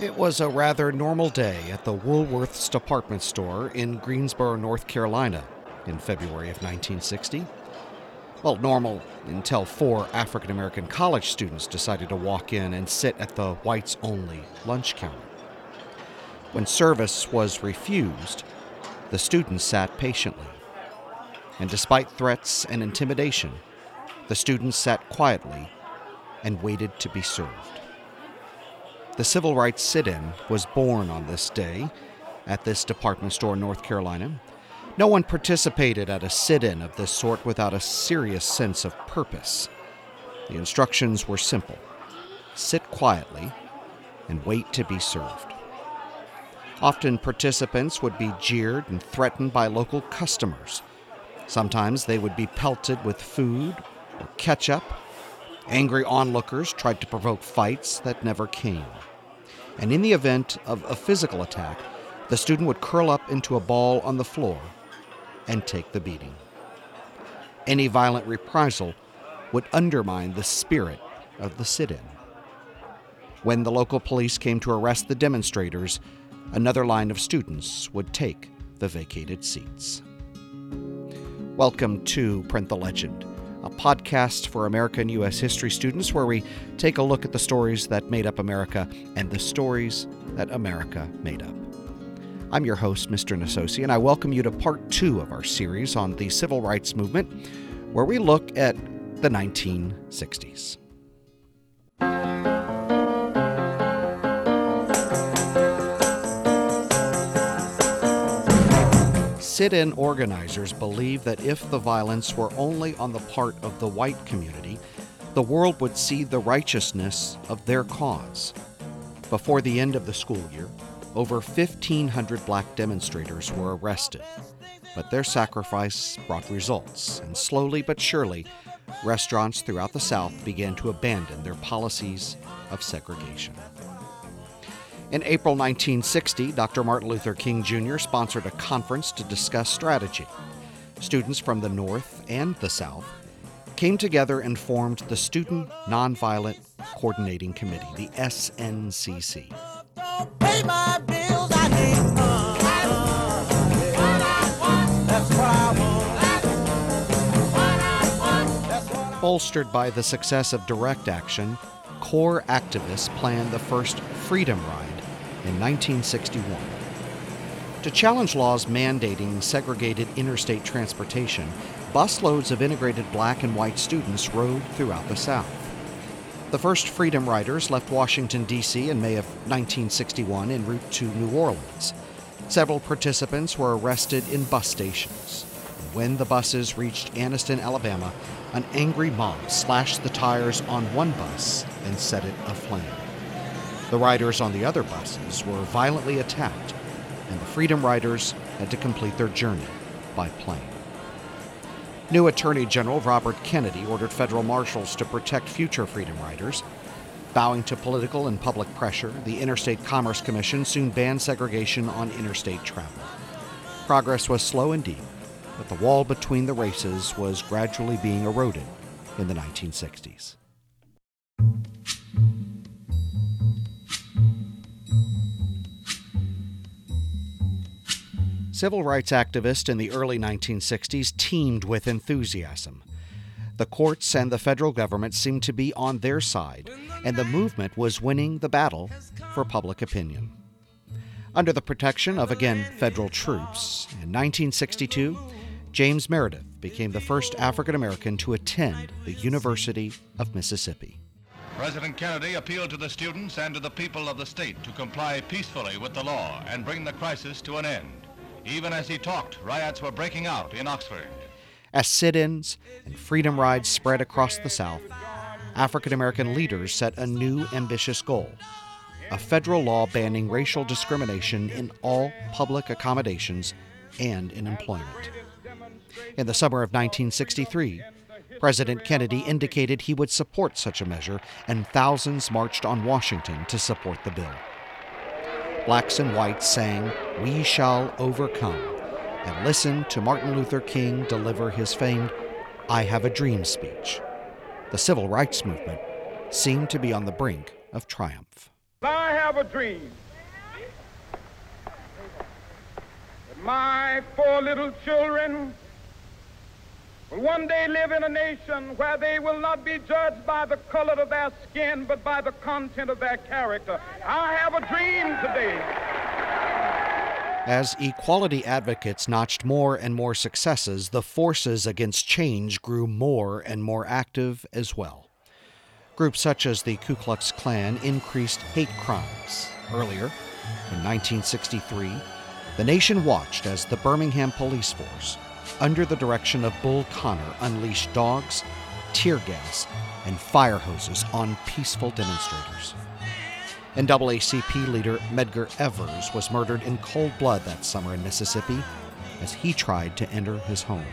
It was a rather normal day at the Woolworth's department store in Greensboro, North Carolina, in February of 1960. Well, normal until four African American college students decided to walk in and sit at the whites only lunch counter. When service was refused, the students sat patiently. And despite threats and intimidation, the students sat quietly and waited to be served. The Civil Rights Sit In was born on this day at this department store in North Carolina. No one participated at a sit in of this sort without a serious sense of purpose. The instructions were simple sit quietly and wait to be served. Often participants would be jeered and threatened by local customers. Sometimes they would be pelted with food or ketchup. Angry onlookers tried to provoke fights that never came and in the event of a physical attack, the student would curl up into a ball on the floor and take the beating. Any violent reprisal would undermine the spirit of the sit in. When the local police came to arrest the demonstrators, another line of students would take the vacated seats. Welcome to Print the Legend a podcast for American U.S. history students where we take a look at the stories that made up America and the stories that America made up. I'm your host, Mr. Nasosi, and I welcome you to part two of our series on the civil rights movement, where we look at the 1960s. Sit in organizers believe that if the violence were only on the part of the white community, the world would see the righteousness of their cause. Before the end of the school year, over 1,500 black demonstrators were arrested. But their sacrifice brought results, and slowly but surely, restaurants throughout the South began to abandon their policies of segregation. In April 1960, Dr. Martin Luther King Jr. sponsored a conference to discuss strategy. Students from the North and the South came together and formed the Student Nonviolent Coordinating Committee, the SNCC. Bolstered by the success of direct action, CORE activists planned the first Freedom Ride in 1961 to challenge laws mandating segregated interstate transportation, busloads of integrated black and white students rode throughout the South. The first Freedom Riders left Washington, D.C. in May of 1961 en route to New Orleans. Several participants were arrested in bus stations. When the buses reached Anniston, Alabama, an angry mob slashed the tires on one bus and set it aflame. The riders on the other buses were violently attacked, and the Freedom Riders had to complete their journey by plane. New Attorney General Robert Kennedy ordered federal marshals to protect future Freedom Riders. Bowing to political and public pressure, the Interstate Commerce Commission soon banned segregation on interstate travel. Progress was slow indeed, but the wall between the races was gradually being eroded in the 1960s. Civil rights activists in the early 1960s teemed with enthusiasm. The courts and the federal government seemed to be on their side, and the movement was winning the battle for public opinion. Under the protection of, again, federal troops, in 1962, James Meredith became the first African American to attend the University of Mississippi. President Kennedy appealed to the students and to the people of the state to comply peacefully with the law and bring the crisis to an end. Even as he talked, riots were breaking out in Oxford. As sit ins and freedom rides spread across the South, African American leaders set a new ambitious goal a federal law banning racial discrimination in all public accommodations and in employment. In the summer of 1963, President Kennedy indicated he would support such a measure, and thousands marched on Washington to support the bill blacks and whites sang, We Shall Overcome, and listened to Martin Luther King deliver his famed I Have a Dream speech. The civil rights movement seemed to be on the brink of triumph. I have a dream that my four little children will one day live in a nation where they will not be judged by the color of their skin, but by the content of their character. I have a dream today. As equality advocates notched more and more successes, the forces against change grew more and more active as well. Groups such as the Ku Klux Klan increased hate crimes. Earlier, in 1963, the nation watched as the Birmingham police force under the direction of Bull Connor, unleashed dogs, tear gas, and fire hoses on peaceful demonstrators. NAACP leader Medgar Evers was murdered in cold blood that summer in Mississippi as he tried to enter his home.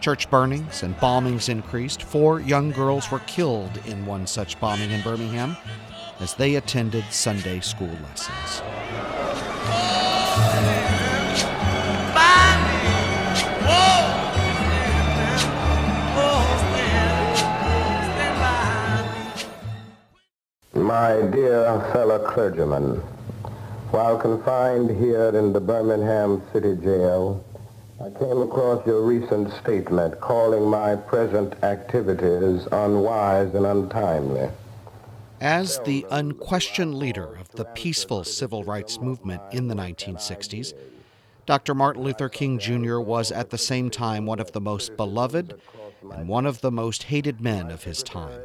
Church burnings and bombings increased. Four young girls were killed in one such bombing in Birmingham as they attended Sunday school lessons. My dear fellow clergymen, while confined here in the Birmingham City Jail, I came across your recent statement calling my present activities unwise and untimely. As the unquestioned leader of the peaceful civil rights movement in the 1960s, Dr. Martin Luther King Jr. was at the same time one of the most beloved and one of the most hated men of his time.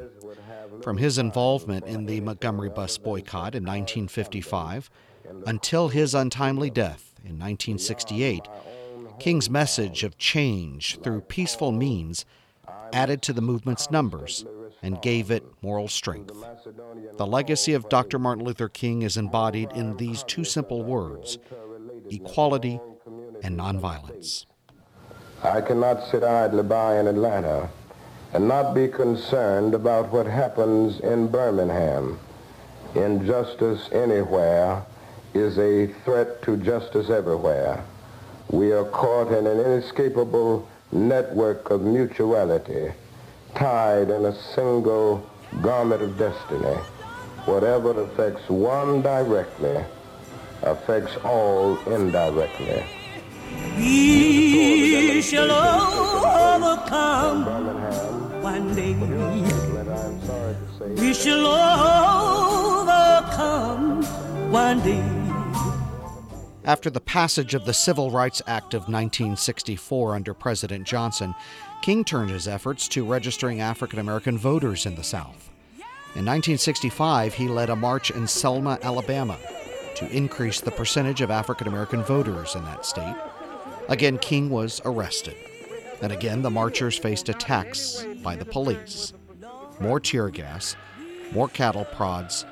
From his involvement in the Montgomery bus boycott in 1955 until his untimely death in 1968, King's message of change through peaceful means added to the movement's numbers and gave it moral strength. The legacy of Dr. Martin Luther King is embodied in these two simple words equality and nonviolence. I cannot sit idly by in Atlanta and not be concerned about what happens in Birmingham. Injustice anywhere is a threat to justice everywhere. We are caught in an inescapable network of mutuality, tied in a single garment of destiny. Whatever affects one directly affects all indirectly. We shall overcome one day. We shall overcome one day. After the passage of the Civil Rights Act of 1964 under President Johnson, King turned his efforts to registering African American voters in the South. In 1965, he led a march in Selma, Alabama, to increase the percentage of African American voters in that state. Again, King was arrested. And again, the marchers faced attacks by the police. More tear gas, more cattle prods,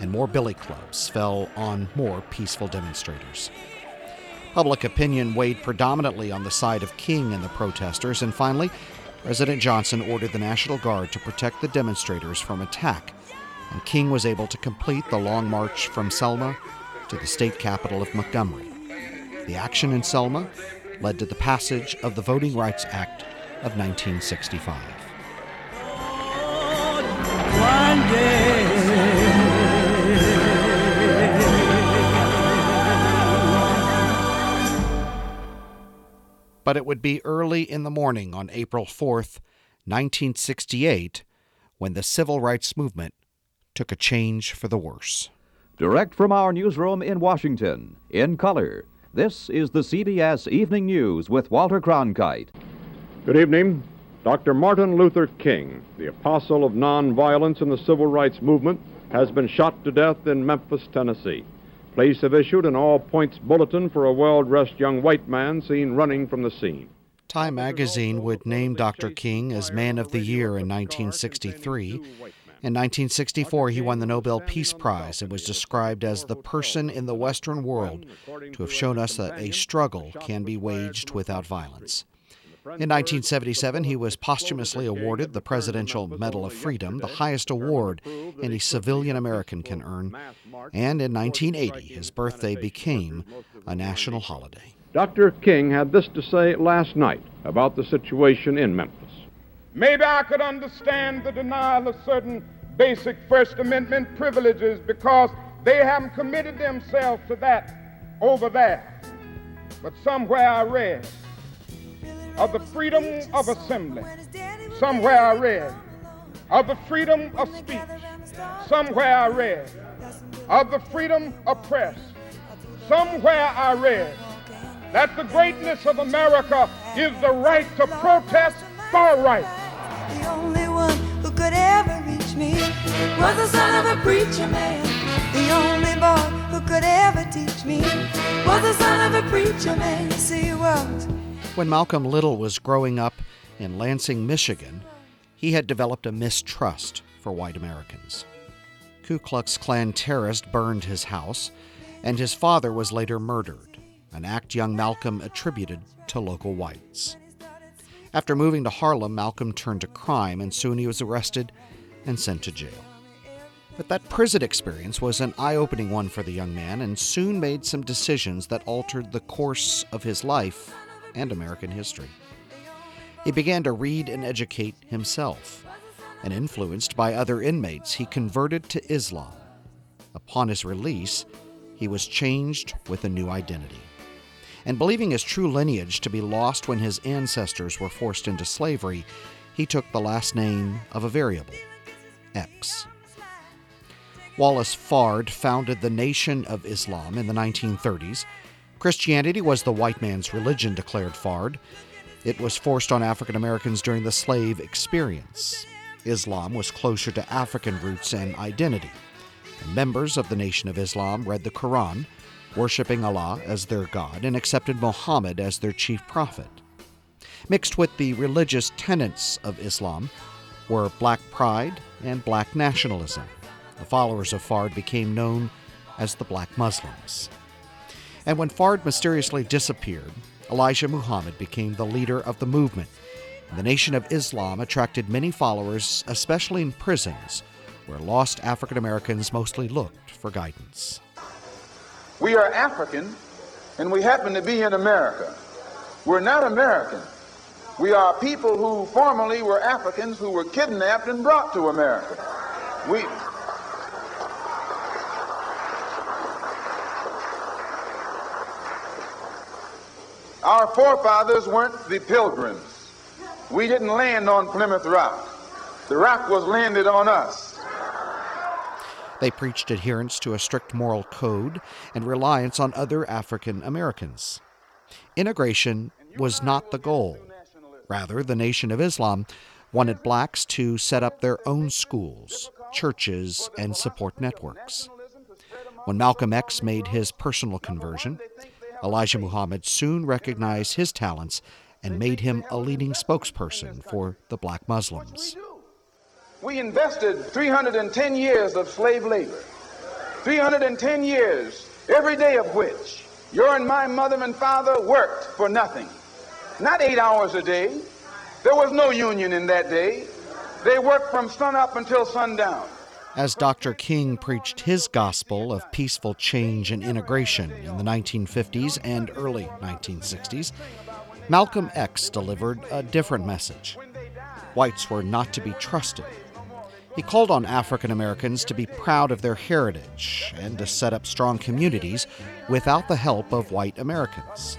and more billy clubs fell on more peaceful demonstrators. Public opinion weighed predominantly on the side of King and the protesters, and finally, President Johnson ordered the National Guard to protect the demonstrators from attack, and King was able to complete the long march from Selma to the state capital of Montgomery. The action in Selma led to the passage of the Voting Rights Act of 1965. But it would be early in the morning on April 4th, 1968, when the civil rights movement took a change for the worse. Direct from our newsroom in Washington, in color, this is the CBS Evening News with Walter Cronkite. Good evening. Dr. Martin Luther King, the apostle of nonviolence in the civil rights movement, has been shot to death in Memphis, Tennessee. Police have issued an all points bulletin for a well dressed young white man seen running from the scene. Time magazine would name Dr. King as Man of the Year in 1963 in 1964, he won the Nobel Peace Prize and was described as the person in the Western world to have shown us that a struggle can be waged without violence. In 1977, he was posthumously awarded the Presidential Medal of Freedom, the highest award any civilian American can earn. And in 1980, his birthday became a national holiday. Dr. King had this to say last night about the situation in Memphis. Maybe I could understand the denial of certain basic First Amendment privileges because they haven't committed themselves to that over there. But somewhere I read of the freedom of assembly. Somewhere I read of the freedom of speech. Somewhere I read of the freedom of press. Somewhere I read that the greatness of America is the right to protest for right. Me was the son of a preacher man. The only boy who could ever teach me was the son of a preacher man. Yes, he was. When Malcolm Little was growing up in Lansing, Michigan, he had developed a mistrust for white Americans. Ku Klux Klan terrorists burned his house, and his father was later murdered, an act young Malcolm attributed to local whites. After moving to Harlem, Malcolm turned to crime, and soon he was arrested and sent to jail. But that prison experience was an eye opening one for the young man, and soon made some decisions that altered the course of his life and American history. He began to read and educate himself, and influenced by other inmates, he converted to Islam. Upon his release, he was changed with a new identity. And believing his true lineage to be lost when his ancestors were forced into slavery, he took the last name of a variable, X. Wallace Fard founded the Nation of Islam in the 1930s. Christianity was the white man's religion, declared Fard. It was forced on African Americans during the slave experience. Islam was closer to African roots and identity. And members of the Nation of Islam read the Quran, worshiping Allah as their God, and accepted Muhammad as their chief prophet. Mixed with the religious tenets of Islam were black pride and black nationalism. The followers of Fard became known as the Black Muslims. And when Fard mysteriously disappeared, Elijah Muhammad became the leader of the movement. The Nation of Islam attracted many followers, especially in prisons, where lost African Americans mostly looked for guidance. We are African, and we happen to be in America. We're not American. We are people who formerly were Africans who were kidnapped and brought to America. We, Our forefathers weren't the pilgrims. We didn't land on Plymouth Rock. The rock was landed on us. They preached adherence to a strict moral code and reliance on other African Americans. Integration was not the goal. Rather, the Nation of Islam wanted blacks to set up their own schools, churches, and support networks. When Malcolm X made his personal conversion, Elijah Muhammad soon recognized his talents and made him a leading spokesperson for the black Muslims. We invested 310 years of slave labor, 310 years, every day of which your and my mother and father worked for nothing. Not eight hours a day. There was no union in that day. They worked from sunup until sundown. As Dr. King preached his gospel of peaceful change and integration in the 1950s and early 1960s, Malcolm X delivered a different message. Whites were not to be trusted. He called on African Americans to be proud of their heritage and to set up strong communities without the help of white Americans.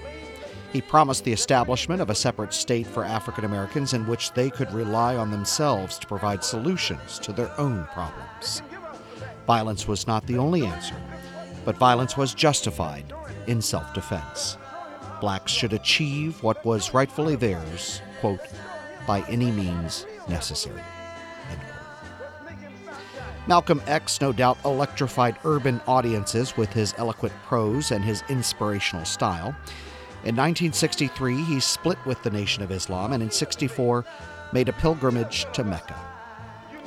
He promised the establishment of a separate state for African Americans in which they could rely on themselves to provide solutions to their own problems. Violence was not the only answer, but violence was justified in self defense. Blacks should achieve what was rightfully theirs, quote, by any means necessary. Malcolm X no doubt electrified urban audiences with his eloquent prose and his inspirational style. In 1963, he split with the Nation of Islam and in 64 made a pilgrimage to Mecca.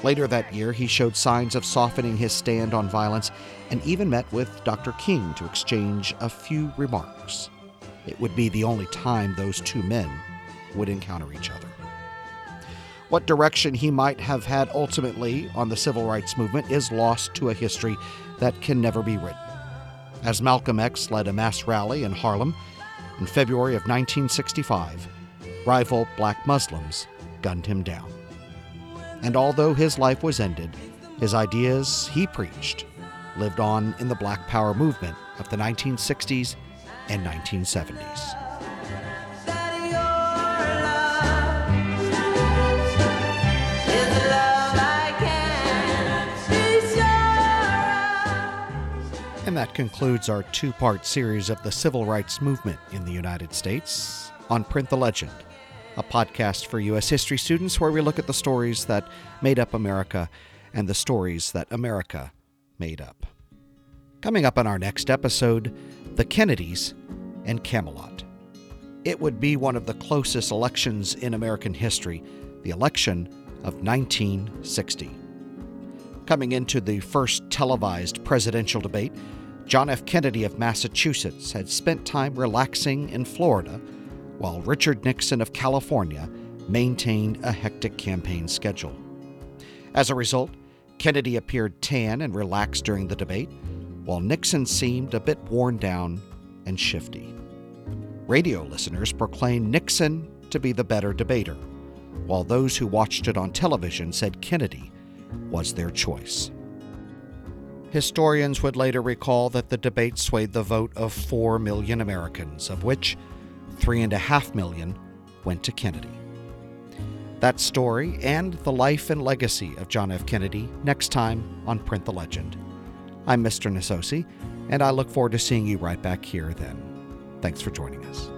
Later that year, he showed signs of softening his stand on violence and even met with Dr. King to exchange a few remarks. It would be the only time those two men would encounter each other. What direction he might have had ultimately on the civil rights movement is lost to a history that can never be written. As Malcolm X led a mass rally in Harlem, in February of 1965, rival black Muslims gunned him down. And although his life was ended, His ideas, he preached, lived on in the Black Power movement of the 1960s and 1970s. That concludes our two part series of the civil rights movement in the United States on Print the Legend, a podcast for U.S. history students where we look at the stories that made up America and the stories that America made up. Coming up on our next episode, the Kennedys and Camelot. It would be one of the closest elections in American history, the election of 1960. Coming into the first televised presidential debate, John F. Kennedy of Massachusetts had spent time relaxing in Florida, while Richard Nixon of California maintained a hectic campaign schedule. As a result, Kennedy appeared tan and relaxed during the debate, while Nixon seemed a bit worn down and shifty. Radio listeners proclaimed Nixon to be the better debater, while those who watched it on television said Kennedy was their choice. Historians would later recall that the debate swayed the vote of 4 million Americans, of which 3.5 million went to Kennedy. That story and the life and legacy of John F. Kennedy next time on Print the Legend. I'm Mr. Nasosi, and I look forward to seeing you right back here then. Thanks for joining us.